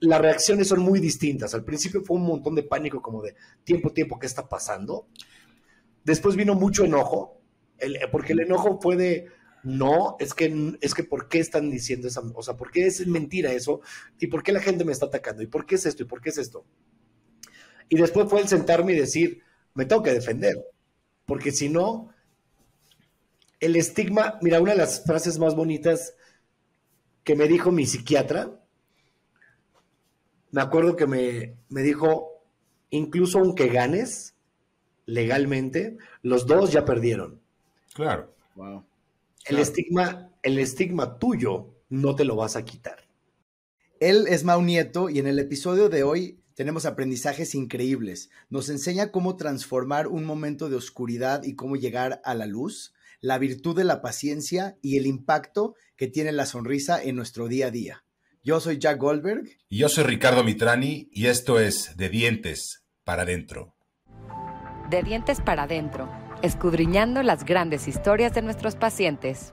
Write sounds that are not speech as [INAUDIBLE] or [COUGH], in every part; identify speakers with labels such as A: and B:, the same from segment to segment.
A: las reacciones son muy distintas. Al principio fue un montón de pánico, como de tiempo, tiempo, ¿qué está pasando? Después vino mucho enojo, porque el enojo fue de, no, es que, es que ¿por qué están diciendo esa, o sea, ¿por qué es mentira eso? ¿Y por qué la gente me está atacando? ¿Y por qué es esto? ¿Y por qué es esto? Y después fue el sentarme y decir, me tengo que defender, porque si no, el estigma, mira, una de las frases más bonitas que me dijo mi psiquiatra, me acuerdo que me, me dijo, incluso aunque ganes legalmente, los dos ya perdieron.
B: Claro.
A: Wow. El estigma, el estigma tuyo no te lo vas a quitar.
C: Él es Mau Nieto y en el episodio de hoy tenemos aprendizajes increíbles. Nos enseña cómo transformar un momento de oscuridad y cómo llegar a la luz, la virtud de la paciencia y el impacto que tiene la sonrisa en nuestro día a día. Yo soy Jack Goldberg.
B: Y yo soy Ricardo Mitrani y esto es De Dientes para Adentro.
D: De Dientes para Adentro escudriñando las grandes historias de nuestros pacientes.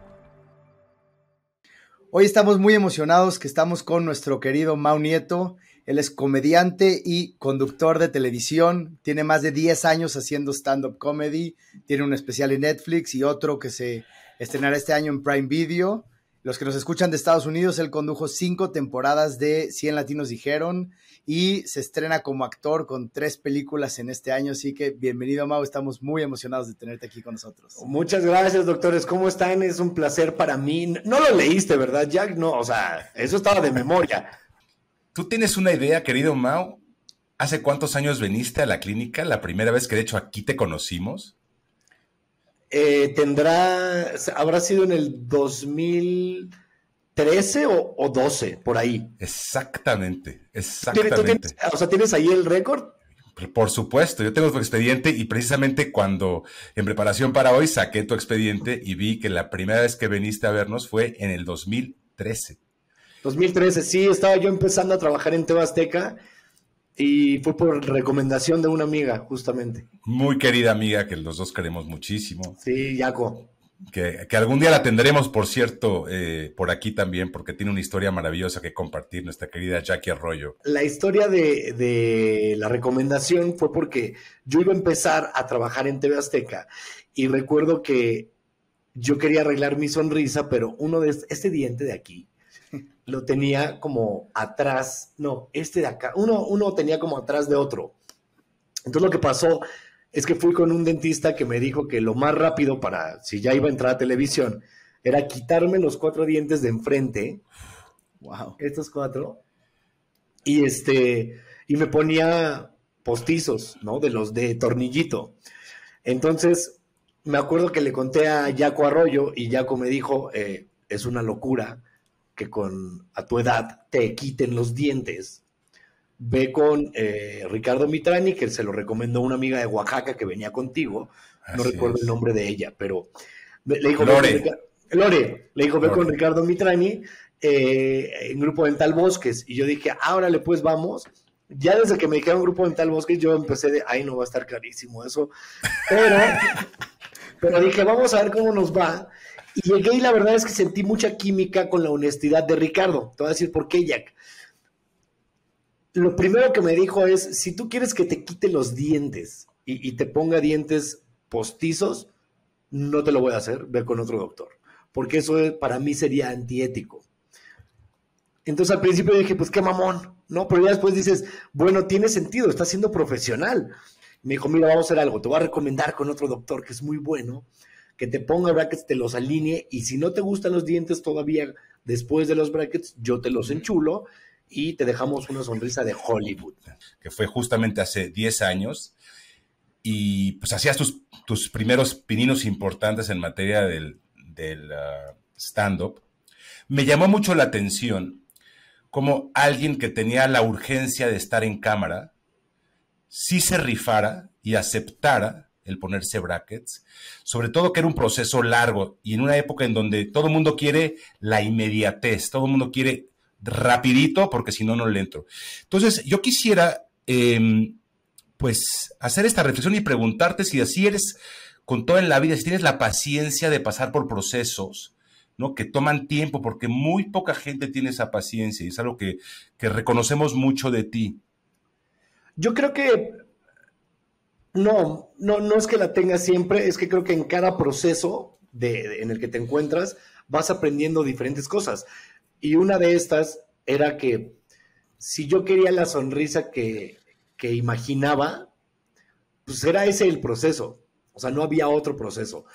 C: Hoy estamos muy emocionados que estamos con nuestro querido Mau Nieto. Él es comediante y conductor de televisión. Tiene más de 10 años haciendo stand-up comedy. Tiene un especial en Netflix y otro que se estrenará este año en Prime Video. Los que nos escuchan de Estados Unidos, él condujo cinco temporadas de 100 Latinos Dijeron y se estrena como actor con tres películas en este año. Así que bienvenido, Mau. Estamos muy emocionados de tenerte aquí con nosotros.
A: Muchas gracias, doctores. ¿Cómo están? Es un placer para mí. No lo leíste, ¿verdad, Jack? No, o sea, eso estaba de memoria.
B: ¿Tú tienes una idea, querido Mau? ¿Hace cuántos años viniste a la clínica? La primera vez que de hecho aquí te conocimos.
A: Eh, tendrá, habrá sido en el 2013 o, o 12, por ahí.
B: Exactamente, exactamente.
A: o sea, ¿tienes ahí el récord?
B: Por supuesto, yo tengo tu expediente y precisamente cuando en preparación para hoy saqué tu expediente y vi que la primera vez que viniste a vernos fue en el 2013.
A: 2013, sí, estaba yo empezando a trabajar en Tebasteca y fue por recomendación de una amiga, justamente.
B: Muy querida amiga, que los dos queremos muchísimo.
A: Sí, Yaco.
B: Que, algún día la tendremos, por cierto, eh, por aquí también, porque tiene una historia maravillosa que compartir nuestra querida Jackie Arroyo.
A: La historia de, de la recomendación fue porque yo iba a empezar a trabajar en TV Azteca y recuerdo que yo quería arreglar mi sonrisa, pero uno de este diente de aquí lo tenía como atrás, no, este de acá, uno, uno tenía como atrás de otro. Entonces lo que pasó es que fui con un dentista que me dijo que lo más rápido para, si ya iba a entrar a televisión, era quitarme los cuatro dientes de enfrente, wow. estos cuatro, y este, y me ponía postizos, ¿no? De los de tornillito. Entonces, me acuerdo que le conté a Jaco Arroyo y Jaco me dijo, eh, es una locura, que con a tu edad te quiten los dientes. Ve con eh, Ricardo Mitrani, que se lo recomendó una amiga de Oaxaca que venía contigo. no recuerdo el nombre de ella, pero le dijo, Lore. Lore, le dijo, ve con Ricardo Mitrani eh, en Grupo Dental Bosques. Y yo dije, ahora le pues vamos. Ya desde que me dijeron Grupo Dental Bosques, yo empecé de, ay, no va a estar carísimo eso. Pero, [LAUGHS] pero dije, vamos a ver cómo nos va. Y llegué y la verdad es que sentí mucha química con la honestidad de Ricardo. Te voy a decir por qué, Jack. Lo primero que me dijo es, si tú quieres que te quite los dientes y, te ponga dientes postizos, no te lo voy a hacer, ve con otro doctor. Porque eso para mí sería antiético. Entonces al principio dije, pues qué mamón, ¿no? Pero ya después dices, bueno, tiene sentido, está siendo profesional. Me dijo, mira, vamos a hacer algo, te voy a recomendar con otro doctor que es muy bueno que te ponga brackets, te los alinee y si no te gustan los dientes todavía después de los brackets, yo te los enchulo y te dejamos una sonrisa de Hollywood.
B: Que fue justamente hace 10 años y pues hacías tus, tus primeros pininos importantes en materia del, del uh, stand-up. Me llamó mucho la atención como alguien que tenía la urgencia de estar en cámara, sí se rifara y aceptara el ponerse brackets, sobre todo que era un proceso largo y en una época en donde todo el mundo quiere la inmediatez, todo el mundo quiere rapidito porque si no, no le entro. Entonces, yo quisiera, em, pues, hacer esta reflexión y preguntarte si así eres con todo en la vida, si tienes la paciencia de pasar por procesos ¿no? Que toman tiempo porque muy poca gente tiene esa paciencia y es algo que, que reconocemos mucho de ti.
A: Yo creo que no, no, no es que la tenga siempre, es que creo que en cada proceso de, en el que te encuentras vas aprendiendo diferentes cosas. Y una de estas era que si yo quería la sonrisa que, que imaginaba, pues era ese el proceso. O sea, no había otro proceso.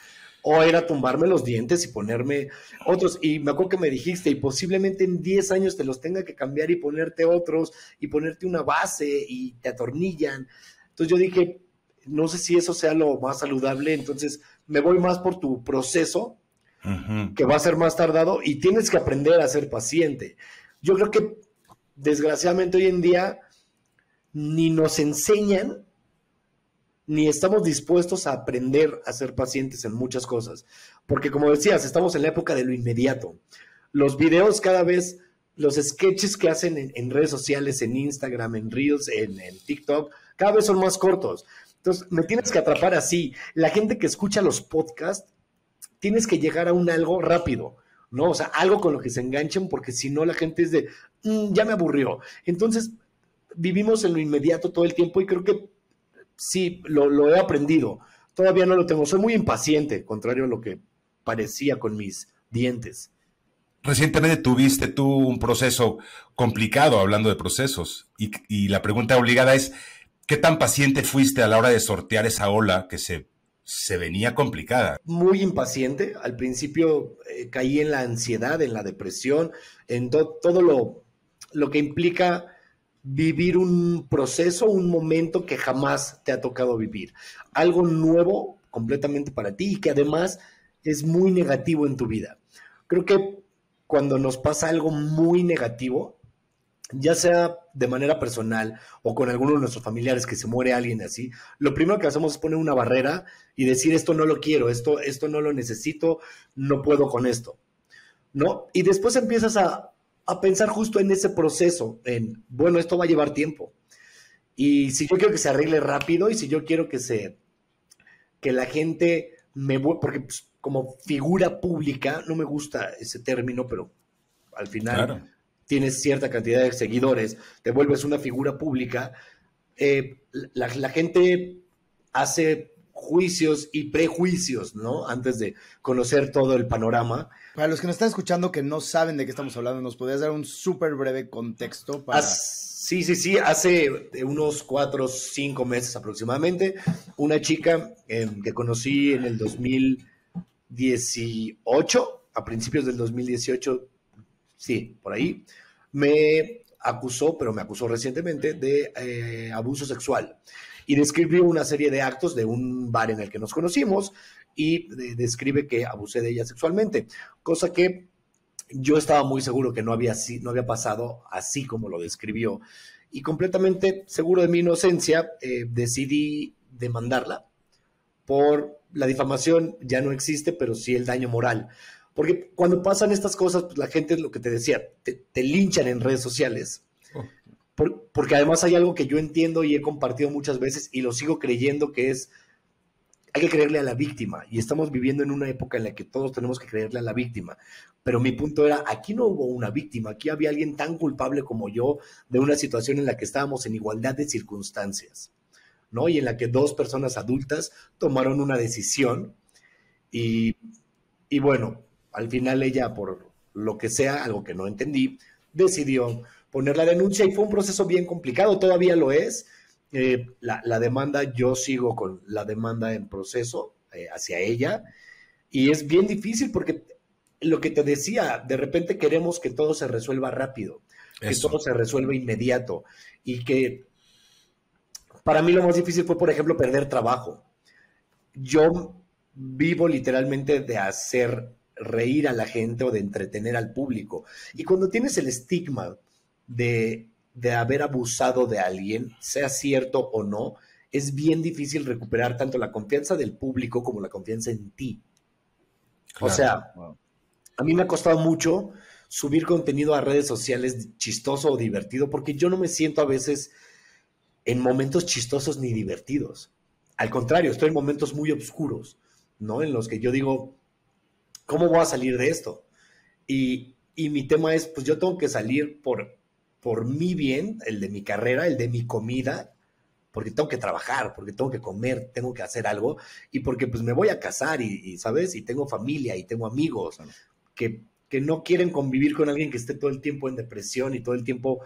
A: O era tumbarme los dientes y ponerme otros. Y me acuerdo que me dijiste, y posiblemente en 10 años te los tenga que cambiar y ponerte otros, y ponerte una base y te atornillan. Entonces yo dije, no sé si eso sea lo más saludable, entonces me voy más por tu proceso, que va a ser más tardado, y tienes que aprender a ser paciente. Yo creo que desgraciadamente hoy en día ni nos enseñan ni estamos dispuestos a aprender a ser pacientes en muchas cosas. Porque como decías, estamos en la época de lo inmediato. Los videos cada vez, los sketches que hacen en, redes sociales, en Instagram, en Reels, en, TikTok, cada vez son más cortos. Entonces, me tienes que atrapar así. La gente que escucha los podcasts, tienes que llegar a un algo rápido. ¿no? O sea, algo con lo que se enganchen, porque si no la gente es de, mm, ya me aburrió. Entonces, vivimos en lo inmediato todo el tiempo y creo que sí, lo, he aprendido. Todavía no lo tengo. Soy muy impaciente, contrario a lo que parecía con mis dientes.
B: Recientemente tuviste tú un proceso complicado hablando de procesos y, y, la pregunta obligada es, ¿qué tan paciente fuiste a la hora de sortear esa ola que se, se venía complicada?
A: Muy impaciente. Al principio eh, caí en la ansiedad, en la depresión, en todo lo, lo que implica vivir un proceso, un momento que jamás te ha tocado vivir. Algo nuevo completamente para ti y que además es muy negativo en tu vida. Creo que cuando nos pasa algo muy negativo, ya sea de manera personal o con alguno de nuestros familiares que se muere alguien así, lo primero que hacemos es poner una barrera y decir esto no lo quiero, esto, esto no lo necesito, no puedo con esto. ¿No? Y después empiezas a, a pensar justo en ese proceso, en, bueno, esto va a llevar tiempo. Y si yo quiero que se arregle rápido y si yo quiero que se, que la gente me, porque pues, como figura pública, no me gusta ese término, pero al final tienes cierta cantidad de seguidores, te vuelves una figura pública, eh, la, la gente hace juicios y prejuicios, ¿no? Antes de conocer todo el panorama.
C: Para los que nos están escuchando que no saben de qué estamos hablando, ¿nos podrías dar un súper breve contexto para...
A: sí, sí, sí. Hace unos cuatro o cinco meses aproximadamente, una chica em, que conocí en el 2018, a principios del 2018, sí, por ahí, me acusó, pero me acusó recientemente, de eh, abuso sexual y describió una serie de actos de un bar en el que nos conocimos y describe que abusé de ella sexualmente, cosa que yo estaba muy seguro que no había, no había pasado así como lo describió. Y completamente seguro de mi inocencia, eh, decidí demandarla por la difamación, ya no existe, pero sí el daño moral. Porque cuando pasan estas cosas, pues la gente, lo que te decía, te linchan en redes sociales porque además hay algo que yo entiendo y he compartido muchas veces y lo sigo creyendo que es, hay que creerle a la víctima y estamos viviendo en una época en la que todos tenemos que creerle a la víctima. Pero mi punto era, aquí no hubo una víctima, aquí había alguien tan culpable como yo de una situación en la que estábamos en igualdad de circunstancias, ¿no? Y en la que dos personas adultas tomaron una decisión y, y bueno, al final ella, por lo que sea, algo que no entendí, decidió poner la denuncia y fue un proceso bien complicado, todavía lo es. Eh, la, demanda, yo sigo con la demanda en proceso eh, hacia ella y es bien difícil porque lo que te decía, de repente queremos que todo se resuelva rápido, que todo se resuelva inmediato y que para mí lo más difícil fue, por ejemplo, perder trabajo. Yo vivo literalmente de hacer reír a la gente o de entretener al público. Y cuando tienes el estigma de, haber abusado de alguien, sea cierto o no, es bien difícil recuperar tanto la confianza del público como la confianza en ti. O sea, a mí me ha costado mucho subir contenido a redes sociales chistoso o divertido porque yo no me siento a veces en momentos chistosos ni divertidos. Al contrario, estoy en momentos muy oscuros, ¿no? En los que yo digo, ¿cómo voy a salir de esto? Y, y mi tema es, pues yo tengo que salir por, por mi bien, el de mi carrera, el de mi comida, porque tengo que trabajar, porque tengo que comer, tengo que hacer algo, y porque pues me voy a casar y, ¿sabes? Y tengo familia y tengo amigos que, que no quieren convivir con alguien que esté todo el tiempo en depresión y todo el tiempo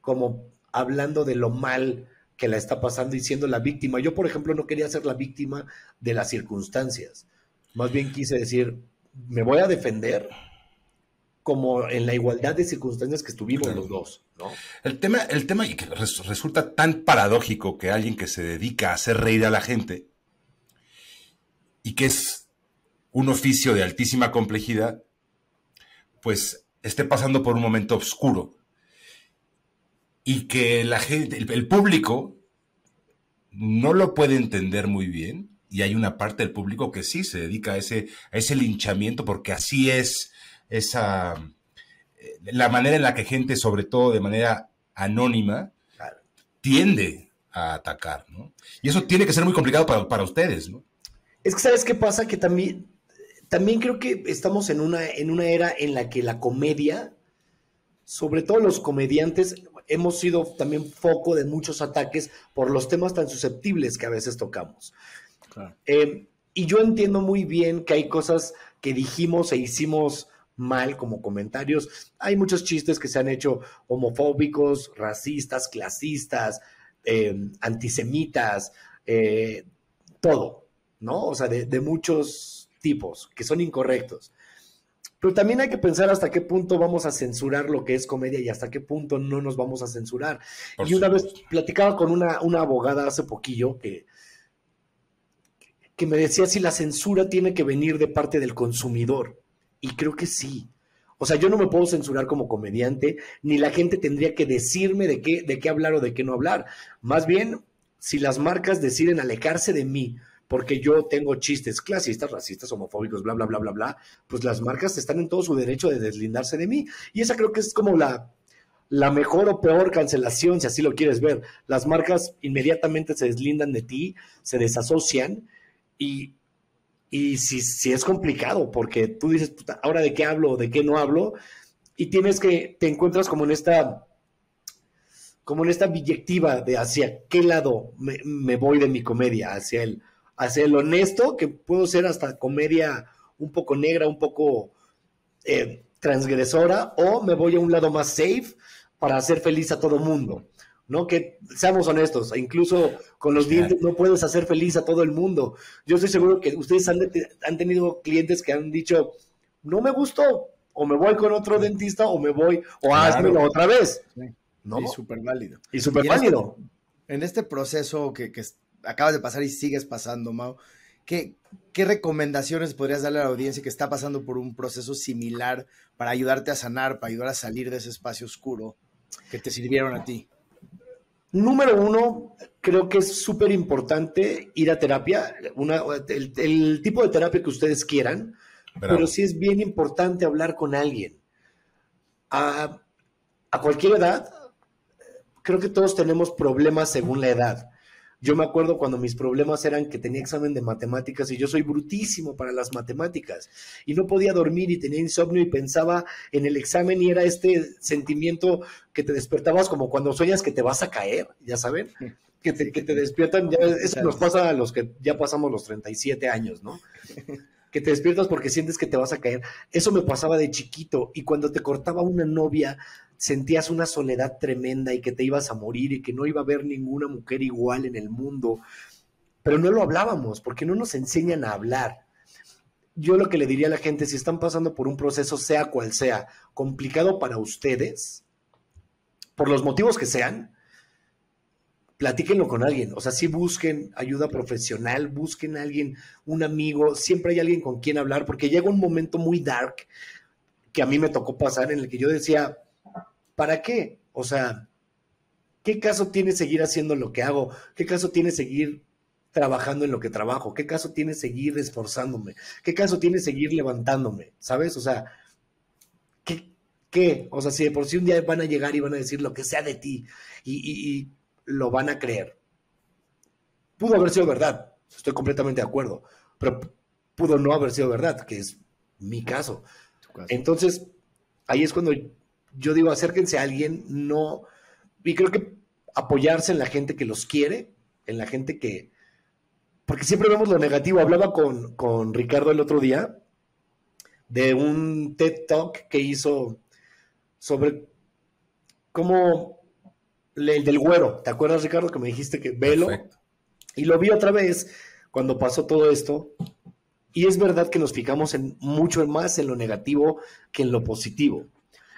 A: como hablando de lo mal que la está pasando y siendo la víctima. Yo, por ejemplo, no quería ser la víctima de las circunstancias. Más bien quise decir, me voy a defender como en la igualdad de circunstancias que estuvimos los dos, ¿no?
B: El tema, el tema, y que resulta tan paradójico que alguien que se dedica a hacer reír a la gente y que es un oficio de altísima complejidad, pues esté pasando por un momento oscuro y que la gente, el, público no lo puede entender muy bien y hay una parte del público que sí se dedica a ese, a ese linchamiento porque así es esa eh, la manera en la que gente, sobre todo de manera anónima, tiende a atacar, ¿no? Y eso tiene que ser muy complicado para, para ustedes, ¿no?
A: Es que sabes qué pasa que también también creo que estamos en una en una era en la que la comedia sobre todo los comediantes hemos sido también foco de muchos ataques por los temas tan susceptibles que a veces tocamos. Eh, y yo entiendo muy bien que hay cosas que dijimos e hicimos mal como comentarios. Hay muchos chistes que se han hecho homofóbicos, racistas, clasistas, eh, antisemitas, eh, todo, ¿no? O sea, de muchos tipos que son incorrectos. Pero también hay que pensar hasta qué punto vamos a censurar lo que es comedia y hasta qué punto no nos vamos a censurar. y una vez platicaba con una, una abogada hace poquillo que, que me decía si la censura tiene que venir de parte del consumidor. Y creo que sí. O sea, yo no me puedo censurar como comediante, ni la gente tendría que decirme de qué, de qué hablar o de qué no hablar. Más bien, si las marcas deciden alejarse de mí porque yo tengo chistes clasistas, racistas, homofóbicos, bla, bla, bla, bla, bla, pues las marcas están en todo su derecho de deslindarse de mí. Y esa creo que es como la, la mejor o peor cancelación, si así lo quieres ver. Las marcas inmediatamente se deslindan de ti, se desasocian y, y si, si es complicado, porque tú dices, ahora de qué hablo de qué no hablo, y tienes que, te encuentras como en esta como en esta biyectiva de hacia qué lado me, me voy de mi comedia, hacia el hacia el honesto, que puedo ser hasta comedia un poco negra, un poco eh, transgresora, o me voy a un lado más safe para hacer feliz a todo mundo. ¿No? Que seamos honestos, incluso con los dientes no puedes hacer feliz a todo el mundo. Yo estoy seguro que ustedes han, han tenido clientes que han dicho, no me gustó, o me voy con otro dentista, o me voy, o hazmelo otra vez.
C: ¿no? Y súper válido.
A: Y súper válido.
C: En este proceso que, que, acabas de pasar y sigues pasando, Mau. ¿Qué, ¿Qué recomendaciones podrías darle a la audiencia que está pasando por un proceso similar para ayudarte a sanar, para ayudar a salir de ese espacio oscuro que te sirvieron a ti?
A: Número uno, creo que es súper importante ir a terapia, una, el, tipo de terapia que ustedes quieran, pero sí es bien importante hablar con alguien. A, a cualquier edad, creo que todos tenemos problemas según la edad. Yo me acuerdo cuando mis problemas eran que tenía examen de matemáticas y yo soy brutísimo para las matemáticas y no podía dormir y tenía insomnio y pensaba en el examen y era este sentimiento que te despertabas como cuando sueñas que te vas a caer, ya saben, [LAUGHS] que te, que te despiertan, eso nos pasa a los que ya pasamos los 37 años, ¿no? [LAUGHS] que te despiertas porque sientes que te vas a caer. Eso me pasaba de chiquito y cuando te cortaba una novia sentías una soledad tremenda y que te ibas a morir y que no iba a haber ninguna mujer igual en el mundo. Pero no lo hablábamos porque no nos enseñan a hablar. Yo lo que le diría a la gente, si están pasando por un proceso, sea cual sea, complicado para ustedes, por los motivos que sean, platíquenlo con alguien. O sea, si busquen ayuda profesional, busquen a alguien, un amigo, siempre hay alguien con quien hablar, porque llega un momento muy dark que a mí me tocó pasar en el que yo decía, ¿para qué? O sea, ¿qué caso tiene seguir haciendo lo que hago? ¿Qué caso tiene seguir trabajando en lo que trabajo? ¿Qué caso tiene seguir esforzándome? ¿Qué caso tiene seguir levantándome? ¿Sabes? O sea, ¿qué? qué? O sea, si de por sí un día van a llegar y van a decir lo que sea de ti y, lo van a creer. Pudo haber sido verdad, estoy completamente de acuerdo, pero pudo no haber sido verdad, que es mi caso. Entonces, ahí es cuando yo digo, acérquense a alguien, no, y creo que apoyarse en la gente que los quiere, en la gente que, porque siempre vemos lo negativo. Hablaba con, con Ricardo el otro día de un TED Talk que hizo sobre cómo el del güero, ¿te acuerdas Ricardo que me dijiste que velo? Y lo vi otra vez cuando pasó todo esto. Y es verdad que nos fijamos en mucho más en lo negativo que en lo positivo.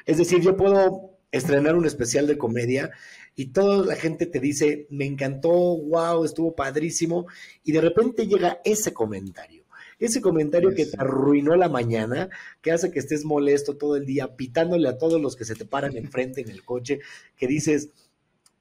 A: Es decir, yo puedo estrenar un especial de comedia y toda la gente te dice, me encantó, wow, estuvo padrísimo, y de repente llega ese comentario. Ese comentario que te arruinó la mañana, que hace que estés molesto todo el día, pitándole a todos los que se te paran enfrente en el coche, que dices,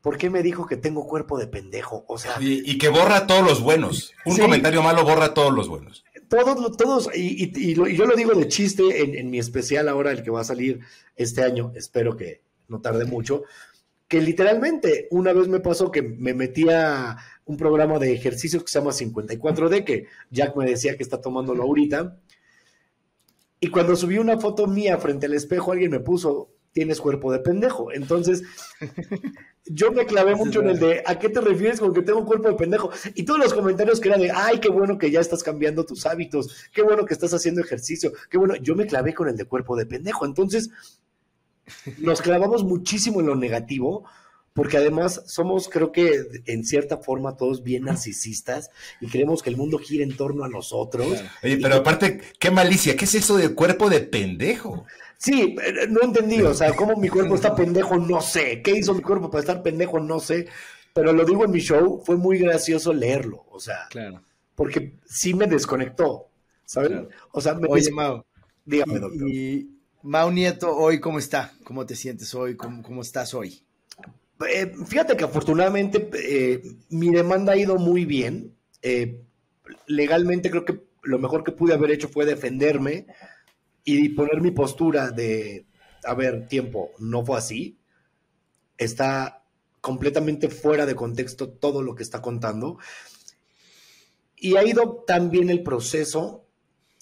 A: ¿por qué me dijo que tengo cuerpo de pendejo? O sea.
B: Y, que borra todos los buenos. Un comentario malo borra todos los buenos.
A: Todos, todos, y, yo lo digo de chiste en, mi especial ahora, el que va a salir este año, espero que no tarde mucho, que literalmente una vez me pasó que me metía un programa de ejercicio que se llama 54D, que Jack me decía que está tomándolo ahorita. Y cuando subí una foto mía frente al espejo, alguien me puso, tienes cuerpo de pendejo. Entonces, yo me clavé mucho en el de, ¿a qué te refieres con que tengo cuerpo de pendejo? Y todos los comentarios que eran de, ay, qué bueno que ya estás cambiando tus hábitos, qué bueno que estás haciendo ejercicio, qué bueno, yo me clavé con el de cuerpo de pendejo. Entonces, nos clavamos muchísimo en lo negativo porque además somos, creo que en cierta forma, todos bien narcisistas y queremos que el mundo gire en torno a nosotros.
B: Oye, pero aparte, qué malicia, ¿qué es eso de cuerpo de pendejo?
A: Sí, eh, no entendí, o sea, cómo mi cuerpo está [LAUGHS] pendejo, no sé. ¿Qué hizo mi cuerpo para estar pendejo? No sé. Pero lo digo en mi show, fue muy gracioso leerlo, o sea, claro. porque sí me desconectó, ¿sabes? O sea, me
C: Oye, Mau, dígame, doctor. Y, Mau Nieto, hoy, ¿cómo está? ¿Cómo te sientes hoy? ¿Cómo, cómo estás hoy?
A: Eh, fíjate que afortunadamente eh, mi demanda ha ido muy bien. Eh, legalmente creo que lo mejor que pude haber hecho fue defenderme y poner mi postura de, a ver, tiempo, no fue así. Está completamente fuera de contexto todo lo que está contando. Y ha ido tan bien el proceso,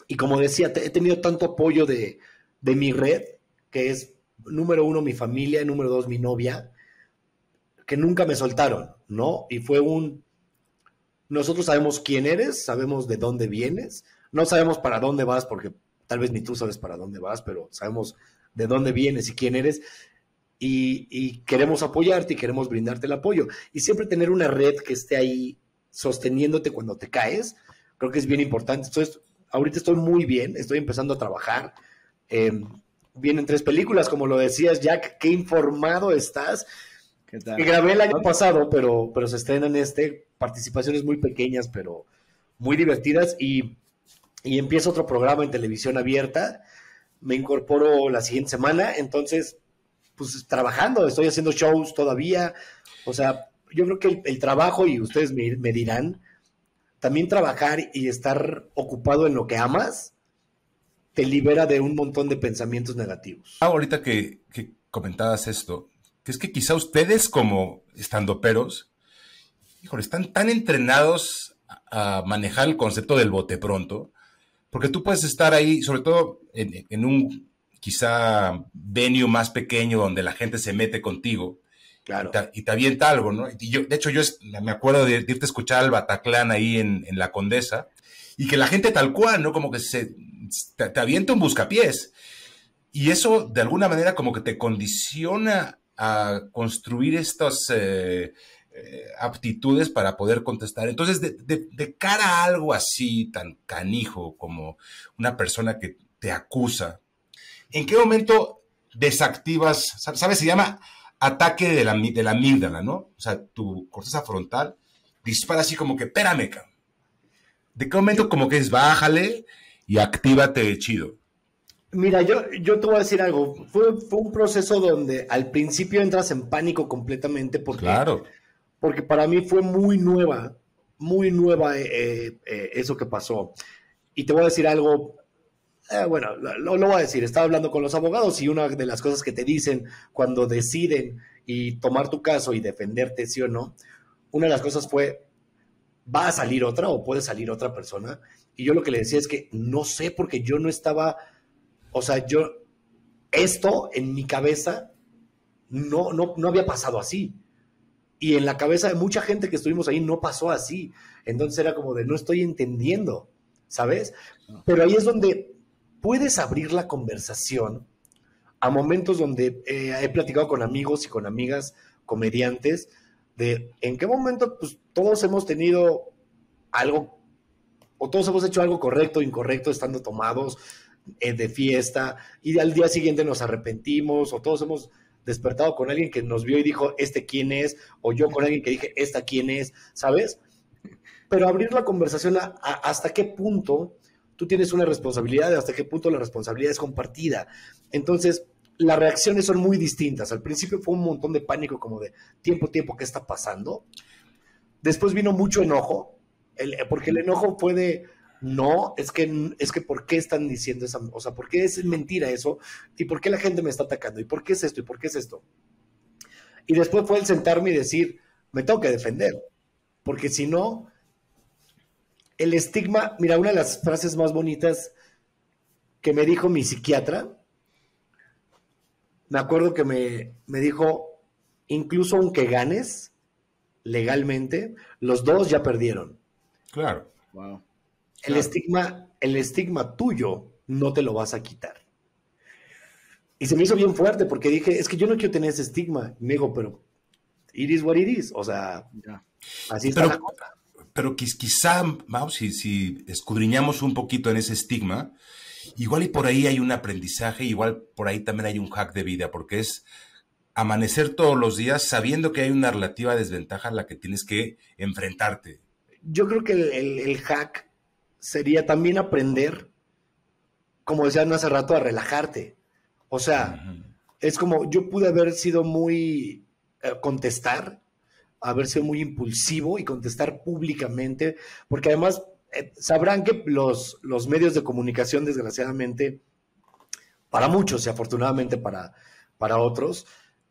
A: y como decía, he tenido tanto apoyo de, de mi red, que es número uno mi familia, número dos mi novia, que nunca me soltaron, ¿no? Y fue un, nosotros sabemos quién eres, sabemos de dónde vienes, no sabemos para dónde vas, porque tal vez ni tú sabes para dónde vas, pero sabemos de dónde vienes y quién eres, y, queremos apoyarte y queremos brindarte el apoyo. Y siempre tener una red que esté ahí sosteniéndote cuando te caes, creo que es bien importante. Entonces, ahorita estoy muy bien, estoy empezando a trabajar. Em, vienen tres películas, como lo decías, Jack, qué informado estás. Que grabé el año pasado, pero, pero se estrenan este, participaciones muy pequeñas, pero muy divertidas. Y, y empiezo otro programa en televisión abierta. Me incorporo la siguiente semana, entonces, pues trabajando, estoy haciendo shows todavía. O sea, yo creo que el, trabajo, y ustedes me, dirán, también trabajar y estar ocupado en lo que amas, te libera de un montón de pensamientos negativos.
B: Ah, ahorita que, que comentabas esto, que es que quizá ustedes como estandoperos, híjole, están tan entrenados a manejar el concepto del bote pronto, porque tú puedes estar ahí, sobre todo en, un quizá venue más pequeño donde la gente se mete contigo. Claro. Y, te, avienta algo, ¿no? Y yo, de hecho, yo me acuerdo de, irte a escuchar al Bataclan ahí en, La Condesa y que la gente tal cual, ¿no? Como que se, te, te avienta un buscapiés. Y eso, de alguna manera, como que te condiciona a construir estas eh, eh, aptitudes para poder contestar. Entonces, de, cara a algo así tan canijo como una persona que te acusa, ¿en qué momento desactivas, sabes, se llama ataque de la, de la amígdala, ¿no? O sea, tu corteza frontal dispara así como que, espérame, ¿De qué momento como que es bájale y actívate chido?
A: Mira, yo, yo te voy a decir algo. Fue, un proceso donde al principio entras en pánico completamente porque, claro. Porque para mí fue muy nueva, muy nueva eh, eh, eh, eso que pasó. Y te voy a decir algo, bueno, lo, lo, voy a decir, estaba hablando con los abogados y una de las cosas que te dicen cuando deciden y tomar tu caso y defenderte, sí o no, una de las cosas fue, ¿va a salir otra o puede salir otra persona? Y yo lo que le decía es que no sé porque yo no estaba o sea, yo, esto en mi cabeza no, no, no había pasado así. Y en la cabeza de mucha gente que estuvimos ahí no pasó así. Entonces era como de, no estoy entendiendo, ¿sabes? Pero ahí es donde puedes abrir la conversación a momentos donde eh, he platicado con amigos y con amigas comediantes de en qué momento pues todos hemos tenido algo o todos hemos hecho algo correcto o incorrecto estando tomados eh, de fiesta y al día siguiente nos arrepentimos o todos hemos despertado con alguien que nos vio y dijo, este quién es, o yo con alguien que dije, esta quién es, ¿sabes? Pero abrir la conversación a, hasta qué punto tú tienes una responsabilidad, hasta qué punto la responsabilidad es compartida. Entonces, las reacciones son muy distintas. Al principio fue un montón de pánico, como de tiempo, tiempo, ¿qué está pasando? Después vino mucho enojo, porque el enojo puede no, es que, es que ¿por qué están diciendo esa, o sea, por qué es mentira eso? ¿Y por qué la gente me está atacando? ¿Y por qué es esto? ¿Y por qué es esto? Y después fue el sentarme y decir, me tengo que defender, porque si no, el estigma, mira, una de las frases más bonitas que me dijo mi psiquiatra, me acuerdo que me, me dijo, incluso aunque ganes legalmente, los dos ya perdieron.
B: Claro. Wow.
A: El, estigma, el estigma tuyo no te lo vas a quitar. Y se me hizo bien fuerte porque dije, es que yo no quiero tener ese estigma. Y me dijo, pero it is what it is. O sea, así está la cosa.
B: Pero quizá, vamos, si, si escudriñamos un poquito en ese estigma, igual y por ahí hay un aprendizaje, igual por ahí también hay un hack de vida, porque es amanecer todos los días sabiendo que hay una relativa desventaja a la que tienes que enfrentarte.
A: Yo creo que el, el hack sería también aprender, como decían hace rato, a relajarte. O sea, es como yo pude haber sido muy eh, contestar, haber sido muy impulsivo y contestar públicamente, porque además eh, sabrán que los, los medios de comunicación, desgraciadamente, para muchos y afortunadamente para, para otros,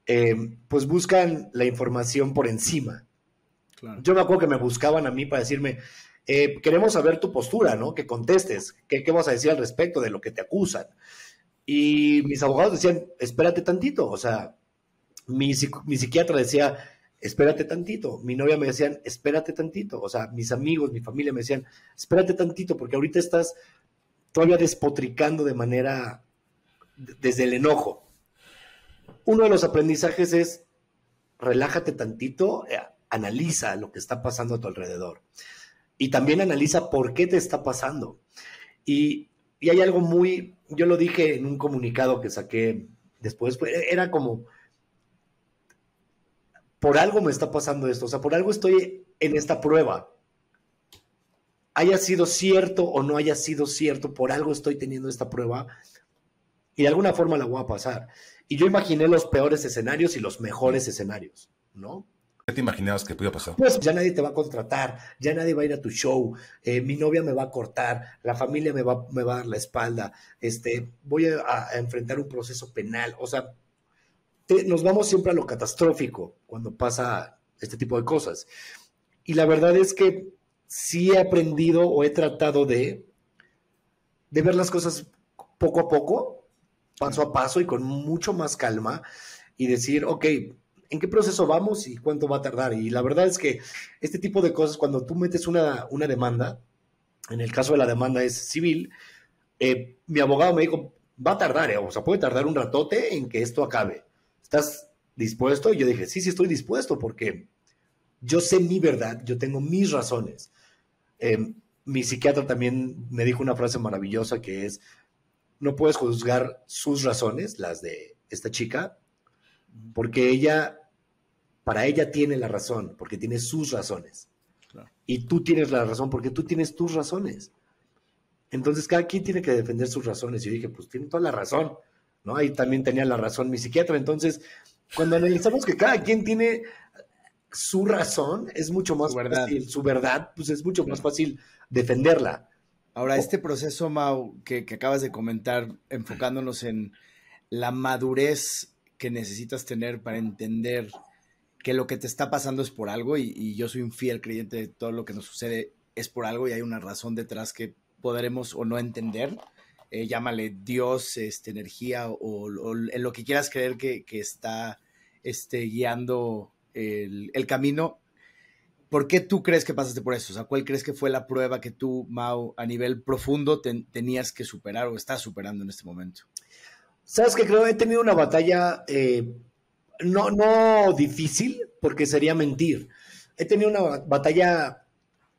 A: eh, pues buscan la información por encima. Yo me acuerdo que me buscaban a mí para decirme, eh, queremos saber tu postura, ¿no? Que contestes, ¿qué, ¿qué vas a decir al respecto de lo que te acusan? Y mis abogados decían, espérate tantito, o sea, mi, mi psiquiatra decía, espérate tantito, mi novia me decían, espérate tantito, o sea, mis amigos, mi familia me decían, espérate tantito, porque ahorita estás todavía despotricando de manera, desde el enojo. Uno de los aprendizajes es, relájate tantito, eh, analiza lo que está pasando a tu alrededor y también analiza por qué te está pasando. Y, hay algo muy, yo lo dije en un comunicado que saqué después, era como, por algo me está pasando esto, o sea, por algo estoy en esta prueba. Haya sido cierto o no haya sido cierto, por algo estoy teniendo esta prueba y de alguna forma la voy a pasar. Y yo imaginé los peores escenarios y los mejores escenarios, ¿no?
B: ¿Qué te imaginabas que podía pasar?
A: Pues ya nadie te va a contratar, ya nadie va a ir a tu show, eh, mi novia me va a cortar, la familia me va, me va a dar la espalda, este, voy a, enfrentar un proceso penal. O sea, nos vamos siempre a lo catastrófico cuando pasa este tipo de cosas. Y la verdad es que sí he aprendido o he tratado de, de ver las cosas poco a poco, paso a paso y con mucho más calma y decir, ok, en qué proceso vamos y cuánto va a tardar. Y la verdad es que este tipo de cosas, cuando tú metes una, una demanda, en el caso de la demanda es civil, eh, mi abogado me dijo, va a tardar, eh, o sea, puede tardar un ratote en que esto acabe. ¿Estás dispuesto? Y yo dije, sí, sí estoy dispuesto porque yo sé mi verdad, yo tengo mis razones. Eh, mi psiquiatra también me dijo una frase maravillosa que es, no puedes juzgar sus razones, las de esta chica, porque ella, para ella tiene la razón, porque tiene sus razones. Y tú tienes la razón porque tú tienes tus razones. Entonces cada quien tiene que defender sus razones. Y yo dije, pues tiene toda la razón, ¿no? Ahí también tenía la razón mi psiquiatra. Entonces, cuando analizamos que cada quien tiene su razón, es mucho más fácil, su verdad, pues es mucho más fácil defenderla.
C: Ahora, este proceso, Mau, que, que acabas de comentar, enfocándonos en la madurez que necesitas tener para entender que lo que te está pasando es por algo y, yo soy un fiel creyente de todo lo que nos sucede es por algo y hay una razón detrás que podremos o no entender. eh, llámale Dios, este, energía o, en lo que quieras creer que, está este, guiando el, camino. ¿Por qué tú crees que pasaste por eso? O sea, ¿cuál crees que fue la prueba que tú, Mau, a nivel profundo tenías que superar o estás superando en este momento?
A: Sabes que creo que he tenido una batalla eh, no, no difícil, porque sería mentir. He tenido una batalla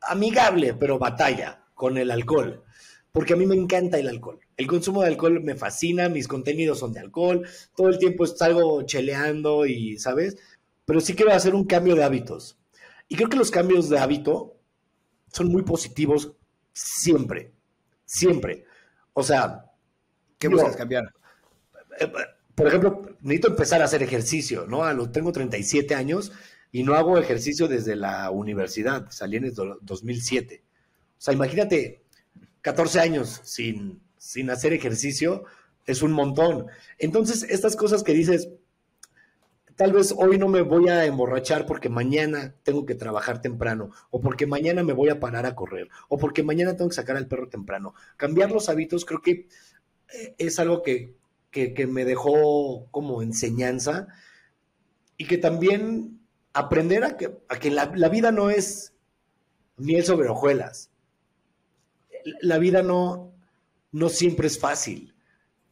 A: amigable, pero batalla con el alcohol, porque a mí me encanta el alcohol. El consumo de alcohol me fascina, mis contenidos son de alcohol, todo el tiempo salgo cheleando y, ¿sabes? Pero sí quiero hacer un cambio de hábitos. Y creo que los cambios de hábito son muy positivos siempre, siempre. O sea...
C: ¿Qué buscas cambiar?
A: Por ejemplo, necesito empezar a hacer ejercicio, ¿no? A los, tengo 37 años y no hago ejercicio desde la universidad, salí en el 2007. O sea, imagínate, 14 años sin, sin hacer ejercicio es un montón. Entonces, estas cosas que dices, tal vez hoy no me voy a emborrachar porque mañana tengo que trabajar temprano, o porque mañana me voy a parar a correr, o porque mañana tengo que sacar al perro temprano. Cambiar los hábitos creo que eh, es algo que, que me dejó como enseñanza y que también aprender a que, a que la, vida no es miel sobre hojuelas. La vida no, no siempre es fácil.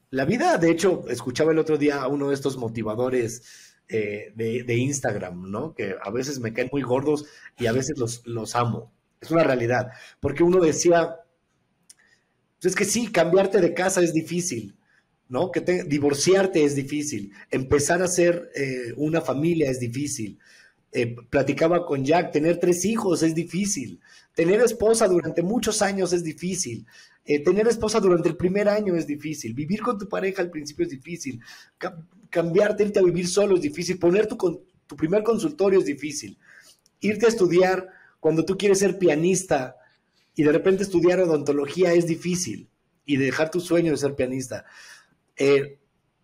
A: La vida, de hecho, escuchaba el otro día a uno de estos motivadores eh, de, Instagram, ¿no? Que a veces me caen muy gordos y a veces los, los amo. Es una realidad. Porque uno decía, pues es que sí, cambiarte de casa es difícil, ¿no? Que divorciarte es difícil, empezar a hacer eh, una familia es difícil, eh, platicaba con Jack, tener tres hijos es difícil, tener esposa durante muchos años es difícil, eh, tener esposa durante el primer año es difícil, vivir con tu pareja al principio es difícil, cambiarte, irte a vivir solo es difícil, poner tu, tu primer consultorio es difícil, irte a estudiar cuando tú quieres ser pianista y de repente estudiar odontología es difícil y dejar tu sueño de ser pianista. Eh,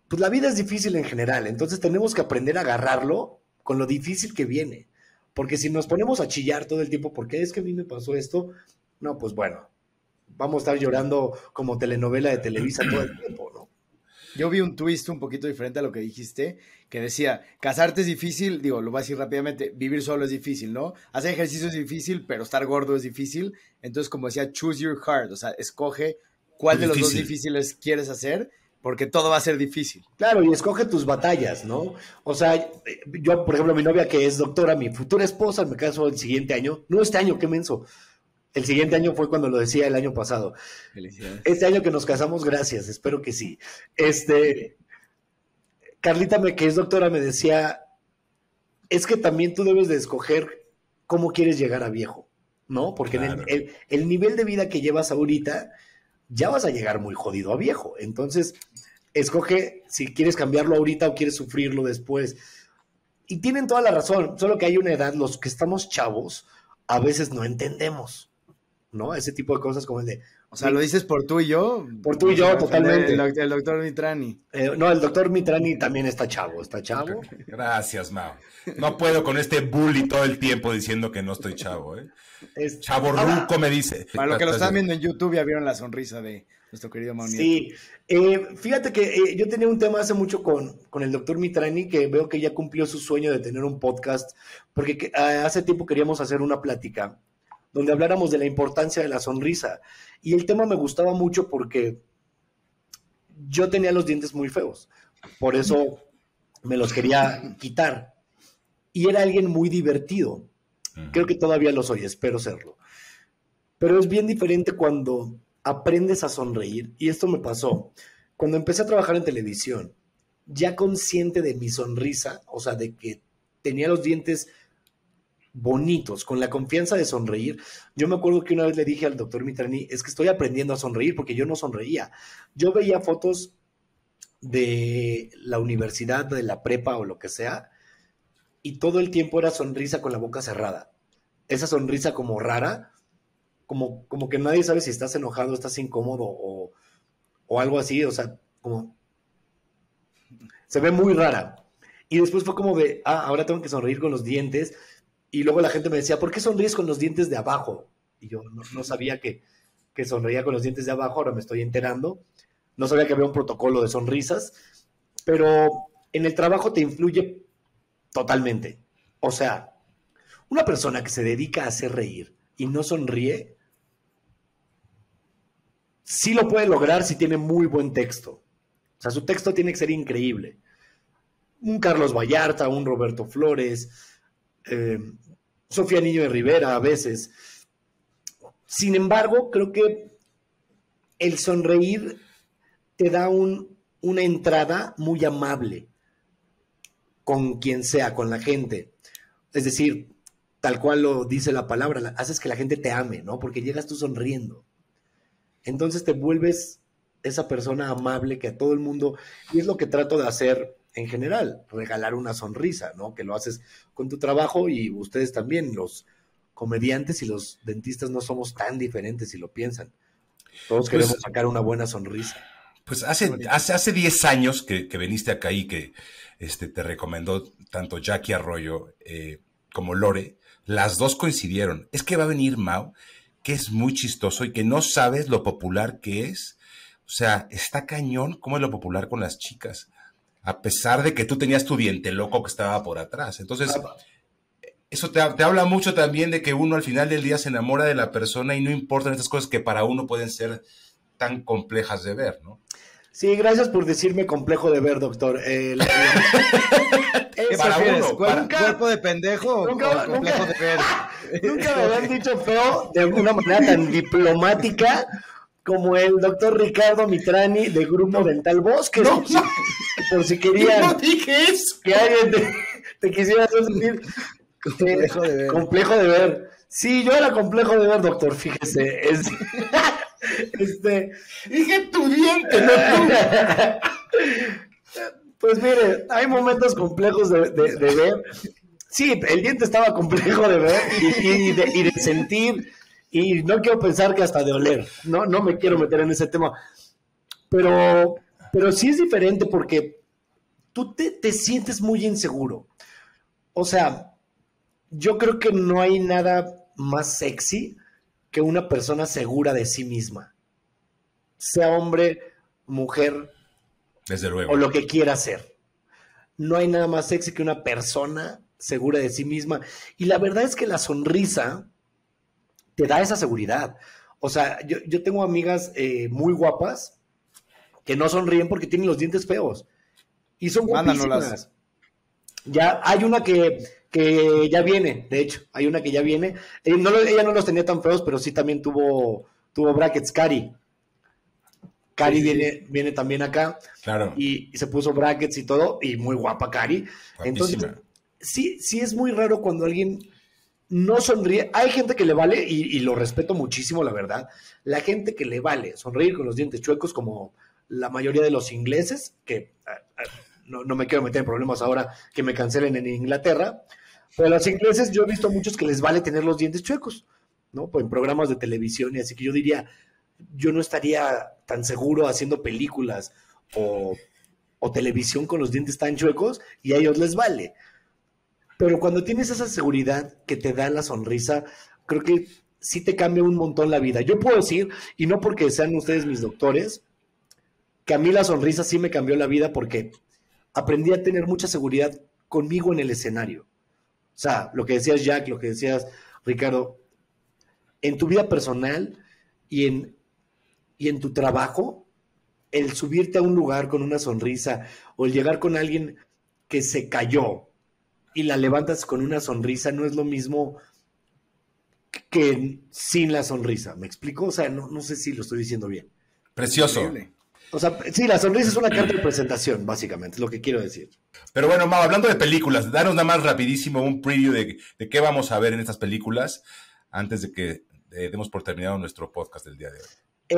A: pues la vida es difícil en general, entonces tenemos que aprender a agarrarlo con lo difícil que viene. Porque si nos ponemos a chillar todo el tiempo, porque es que a mí me pasó esto? No, pues bueno, vamos a estar llorando como telenovela de Televisa todo el tiempo, ¿no?
C: Yo vi un twist un poquito diferente a lo que dijiste, que decía, casarte es difícil, digo, lo voy a decir rápidamente, vivir solo es difícil, ¿no? Hacer ejercicio es difícil, pero estar gordo es difícil. Entonces, como decía, choose your heart, o sea, escoge cuál de los dos difíciles quieres hacer porque todo va a ser difícil.
A: Claro, y escoge tus batallas, ¿no? O sea, yo, por ejemplo, mi novia que es doctora, mi futura esposa, me caso el siguiente año, no este año, qué menso. El siguiente año fue cuando lo decía el año pasado. Felicidades. Este año que nos casamos, gracias, espero que sí. Este, Carlita, que es doctora, me decía, es que también tú debes de escoger cómo quieres llegar a viejo, ¿no? Porque el, el nivel de vida que llevas ahorita, ya vas a llegar muy jodido a viejo. Entonces, escoge si quieres cambiarlo ahorita o quieres sufrirlo después. Y tienen toda la razón, solo que hay una edad, los que estamos chavos, a veces no entendemos, ¿no? Ese tipo de cosas como el de...
C: O sea, lo dices por tú y yo.
A: Por tú y yo, totalmente.
C: El, doctor Mitrani.
A: Eh, no, el doctor Mitrani también está chavo, está chavo.
B: Gracias, Mao. No puedo con este bully todo el tiempo diciendo que no estoy chavo, ¿eh? Chavo ruco me dice.
C: Para lo que lo están viendo en YouTube ya vieron la sonrisa de, nuestro querido Maunier.
A: Sí, eh, fíjate que eh, yo tenía un tema hace mucho con, con el doctor Mitrani, que veo que ya cumplió su sueño de tener un podcast, porque ah, hace tiempo queríamos hacer una plática donde habláramos de la importancia de la sonrisa. Y el tema me gustaba mucho porque yo tenía los dientes muy feos, por eso me los quería quitar. Y era alguien muy divertido. Creo que todavía lo soy, espero serlo. Pero es bien diferente cuando aprendes a sonreír. Y esto me pasó cuando empecé a trabajar en televisión, ya consciente de mi sonrisa, o sea, de que tenía los dientes bonitos, con la confianza de sonreír. Yo me acuerdo que una vez le dije al doctor Mitrani, es que estoy aprendiendo a sonreír porque yo no sonreía. Yo veía fotos de la universidad, de la prepa o lo que sea, y todo el tiempo era sonrisa con la boca cerrada. Esa sonrisa como rara, como, como que nadie sabe si estás enojado, estás incómodo o, o algo así, o sea, como se ve muy rara. Y después fue como de, ah, ahora tengo que sonreír con los dientes. Y luego la gente me decía, ¿por qué sonríes con los dientes de abajo? Y yo no, sabía que, que sonreía con los dientes de abajo, ahora me estoy enterando. No sabía que había un protocolo de sonrisas, pero en el trabajo te influye totalmente. O sea, una persona que se dedica a hacer reír y no sonríe, sí lo puede lograr si tiene muy buen texto. O sea, su texto tiene que ser increíble. Un Carlos Vallarta, un Roberto Flores, eh, Sofía Niño de Rivera a veces. Sin embargo, creo que el sonreír te da un, una entrada muy amable con quien sea, con la gente. Es decir, tal cual lo dice la palabra, haces que la gente te ame, ¿no? Porque llegas tú sonriendo. Entonces te vuelves esa persona amable que a todo el mundo, y es lo que trato de hacer en general, regalar una sonrisa, ¿no? Que lo haces con tu trabajo y ustedes también, los comediantes y los dentistas no somos tan diferentes si lo piensan. Todos pues queremos sacar una buena sonrisa.
B: Pues hace, hace, hace 10 años que, que, veniste acá y que este, te recomendó tanto Jackie Arroyo eh, como Lore, las dos coincidieron. Es que va a venir Mao, que es muy chistoso y que no sabes lo popular que es. O sea, está cañón cómo es lo popular con las chicas, a pesar de que tú tenías tu diente loco que estaba por atrás. Entonces, eso te, te, habla mucho también de que uno al final del día se enamora de la persona y no importan estas cosas que para uno pueden ser tan complejas de ver, ¿no?
A: Sí, gracias por decirme complejo de ver, doctor. Eh, [LAUGHS]
C: para uno, ¿Cuerpo de pendejo nunca, o complejo de ver? [LAUGHS]
A: Nunca me habían dicho feo de alguna manera tan diplomática como el doctor Ricardo Mitrani de Grupo Dental Bosque. No, por, si, por si querían [LAUGHS]
B: no dije eso.
A: que alguien te, te quisiera sentir
C: complejo de ver.
A: Complejo de ver. Sí, yo era complejo de ver, doctor, fíjese. Es, este,
B: dije tu diente, no tú.
A: Pues mire, hay momentos complejos de, ver. Sí, el diente estaba complejo de ver y, y, de, y, de, sentir, y no quiero pensar que hasta de oler. No, no me quiero meter en ese tema. Pero, pero sí es diferente porque tú te, te sientes muy inseguro. O sea, yo creo que no hay nada más sexy que una persona segura de sí misma. Sea hombre, mujer,
B: desde luego.
A: O lo que quiera ser. No hay nada más sexy que una persona segura de sí misma. Y la verdad es que la sonrisa te da esa seguridad. O sea, yo, yo tengo amigas eh, muy guapas que no sonríen porque tienen los dientes feos. Y son guapísimas. Ya hay una que, que, ya viene, de hecho, hay una que ya viene. Eh, no, ella no los tenía tan feos, pero sí también tuvo, tuvo brackets, Cari. Cari sí, viene, sí. viene también acá.
B: Claro.
A: Y, y, se puso brackets y todo, y muy guapa Cari. Entonces, sí, sí es muy raro cuando alguien no sonríe. Hay gente que le vale, y, y, lo respeto muchísimo, la verdad. La gente que le vale sonreír con los dientes chuecos, como la mayoría de los ingleses, que uh, uh, no, no, me quiero meter en problemas ahora que me cancelen en Inglaterra. Pero los ingleses, yo he visto muchos que les vale tener los dientes chuecos, ¿no? Pues en programas de televisión, y así que yo diría, yo no estaría tan seguro haciendo películas o, o, televisión con los dientes tan chuecos y a ellos les vale. Pero cuando tienes esa seguridad que te da la sonrisa, creo que sí te cambia un montón la vida. Yo puedo decir, y no porque sean ustedes mis doctores, que a mí la sonrisa sí me cambió la vida porque aprendí a tener mucha seguridad conmigo en el escenario. O sea, lo que decías Jack, lo que decías Ricardo, en tu vida personal y en, y en tu trabajo, el subirte a un lugar con una sonrisa o el llegar con alguien que se cayó y la levantas con una sonrisa no es lo mismo que sin la sonrisa. ¿Me explico? O sea, no, no sé si lo estoy diciendo bien.
B: Precioso. Increíble.
A: O sea, sí, la sonrisa es una carta de presentación, básicamente, es lo que quiero decir.
B: Pero bueno, Mau, hablando de películas, danos nada más rapidísimo un preview de, de qué vamos a ver en estas películas antes de que eh, demos por terminado nuestro podcast del día de hoy.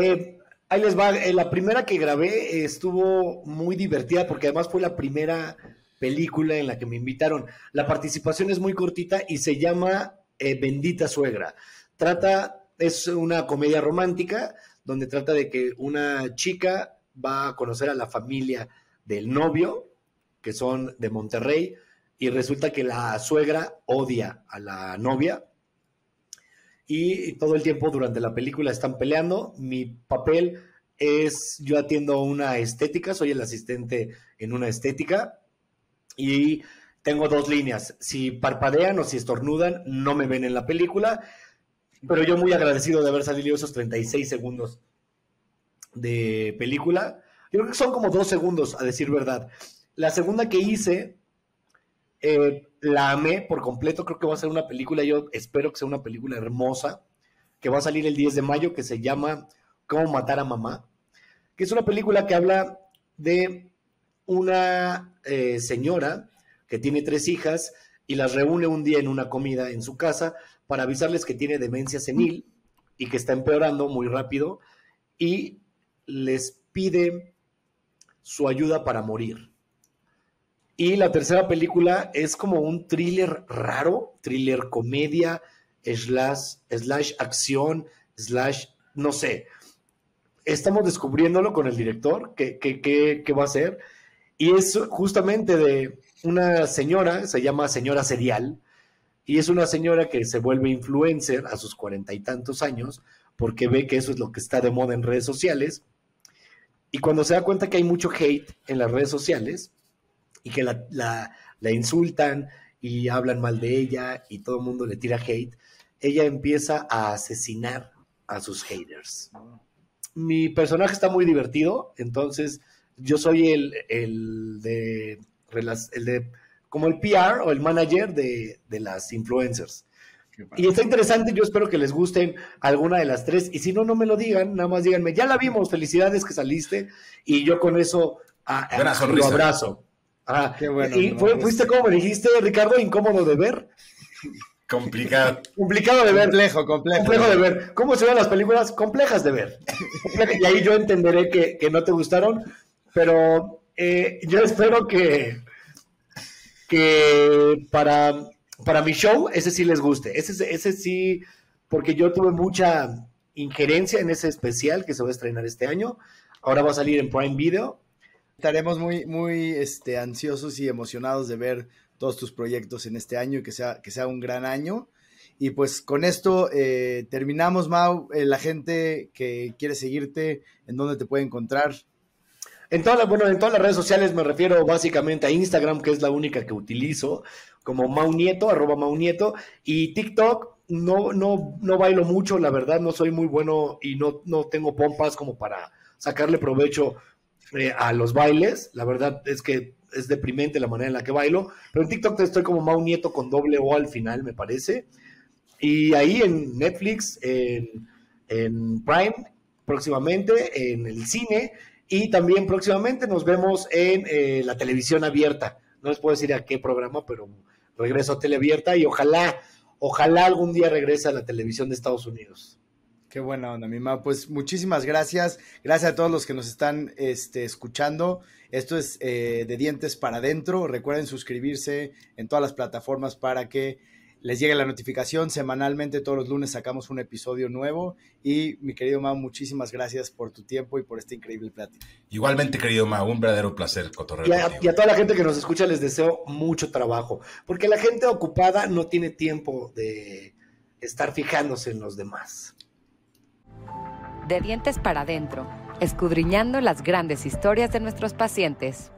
A: Eh, ahí les va. Eh, la primera que grabé estuvo muy divertida porque además fue la primera película en la que me invitaron. La participación es muy cortita y se llama Bendita Suegra. Trata, es una comedia romántica donde trata de que una chica va a conocer a la familia del novio, que son de Monterrey, y resulta que la suegra odia a la novia y todo el tiempo durante la película están peleando. Mi papel es, yo atiendo una estética, soy el asistente en una estética y tengo dos líneas. Si parpadean o si estornudan, no me ven en la película, pero yo muy agradecido de haber salido esos 36 segundos de película. Yo creo que son como dos segundos, a decir verdad. La segunda que hice, eh, la amé por completo. Creo que va a ser una película, yo espero que sea una película hermosa, que va a salir el 10 de mayo, que se llama Cómo matar a mamá, que es una película que habla de una eh, señora que tiene tres hijas y las reúne un día en una comida en su casa para avisarles que tiene demencia senil y que está empeorando muy rápido y les pide su ayuda para morir. Y la tercera película es como un thriller raro, thriller comedia, slash, slash acción, slash, no sé. Estamos descubriéndolo con el director, qué, qué, qué, va a ser. Y es justamente de una señora, se llama señora serial, y es una señora que se vuelve influencer a sus cuarenta y tantos años, porque ve que eso es lo que está de moda en redes sociales. Y cuando se da cuenta que hay mucho hate en las redes sociales y que la, la, insultan y hablan mal de ella y todo el mundo le tira hate, ella empieza a asesinar a sus haters. Mi personaje está muy divertido, entonces yo soy el, el de el de como el PR o el manager de, las influencers. Y está interesante, yo espero que les gusten alguna de las tres. Y si no, no me lo digan, nada más díganme, ya la vimos, felicidades que saliste. Y yo con eso ah, ah, lo abrazo. Ah, Qué bueno, y fuiste como me dijiste, Ricardo, incómodo de ver.
B: Complicado. [LAUGHS]
A: Complicado de ver.
C: Complejo, complejo.
A: Complejo de ver. ¿Cómo se ven las películas? Complejas de ver. [LAUGHS] y ahí yo entenderé que, que no te gustaron, pero eh, yo espero que, que para, para mi show, ese sí les guste. Ese, ese sí, porque yo tuve mucha injerencia en ese especial que se va a estrenar este año. Ahora va a salir en Prime Video.
C: Estaremos muy, muy este, ansiosos y emocionados de ver todos tus proyectos en este año y que sea, que sea un gran año. Y pues con esto eh, terminamos, Mau. Eh, la gente que quiere seguirte, ¿en dónde te puede encontrar?
A: En todas las, bueno, en todas las redes sociales me refiero básicamente a Instagram, que es la única que utilizo, como Maunieto, arroba Maunieto, y TikTok, no, no, no bailo mucho, la verdad, no soy muy bueno y no, no tengo pompas como para sacarle provecho eh, a los bailes. La verdad es que es deprimente la manera en la que bailo, pero en TikTok estoy como Maunieto con doble O al final, me parece. Y ahí en Netflix, en, en Prime, próximamente, en el cine y también próximamente nos vemos en eh, la televisión abierta. No les puedo decir a qué programa, pero regreso a Teleabierta y ojalá, ojalá algún día regrese a la televisión de Estados Unidos.
C: Qué buena onda, mi mamá. Pues muchísimas gracias. Gracias a todos los que nos están este, escuchando. Esto es eh, de dientes para adentro. Recuerden suscribirse en todas las plataformas para que les llegue la notificación. Semanalmente, todos los lunes sacamos un episodio nuevo. Y mi querido Mau, muchísimas gracias por tu tiempo y por este increíble plático.
B: Igualmente, querido Mau, un verdadero placer
A: cotorrear. Y a, toda la gente que nos escucha les deseo mucho trabajo, porque la gente ocupada no tiene tiempo de estar fijándose en los demás.
D: De dientes para adentro, escudriñando las grandes historias de nuestros pacientes.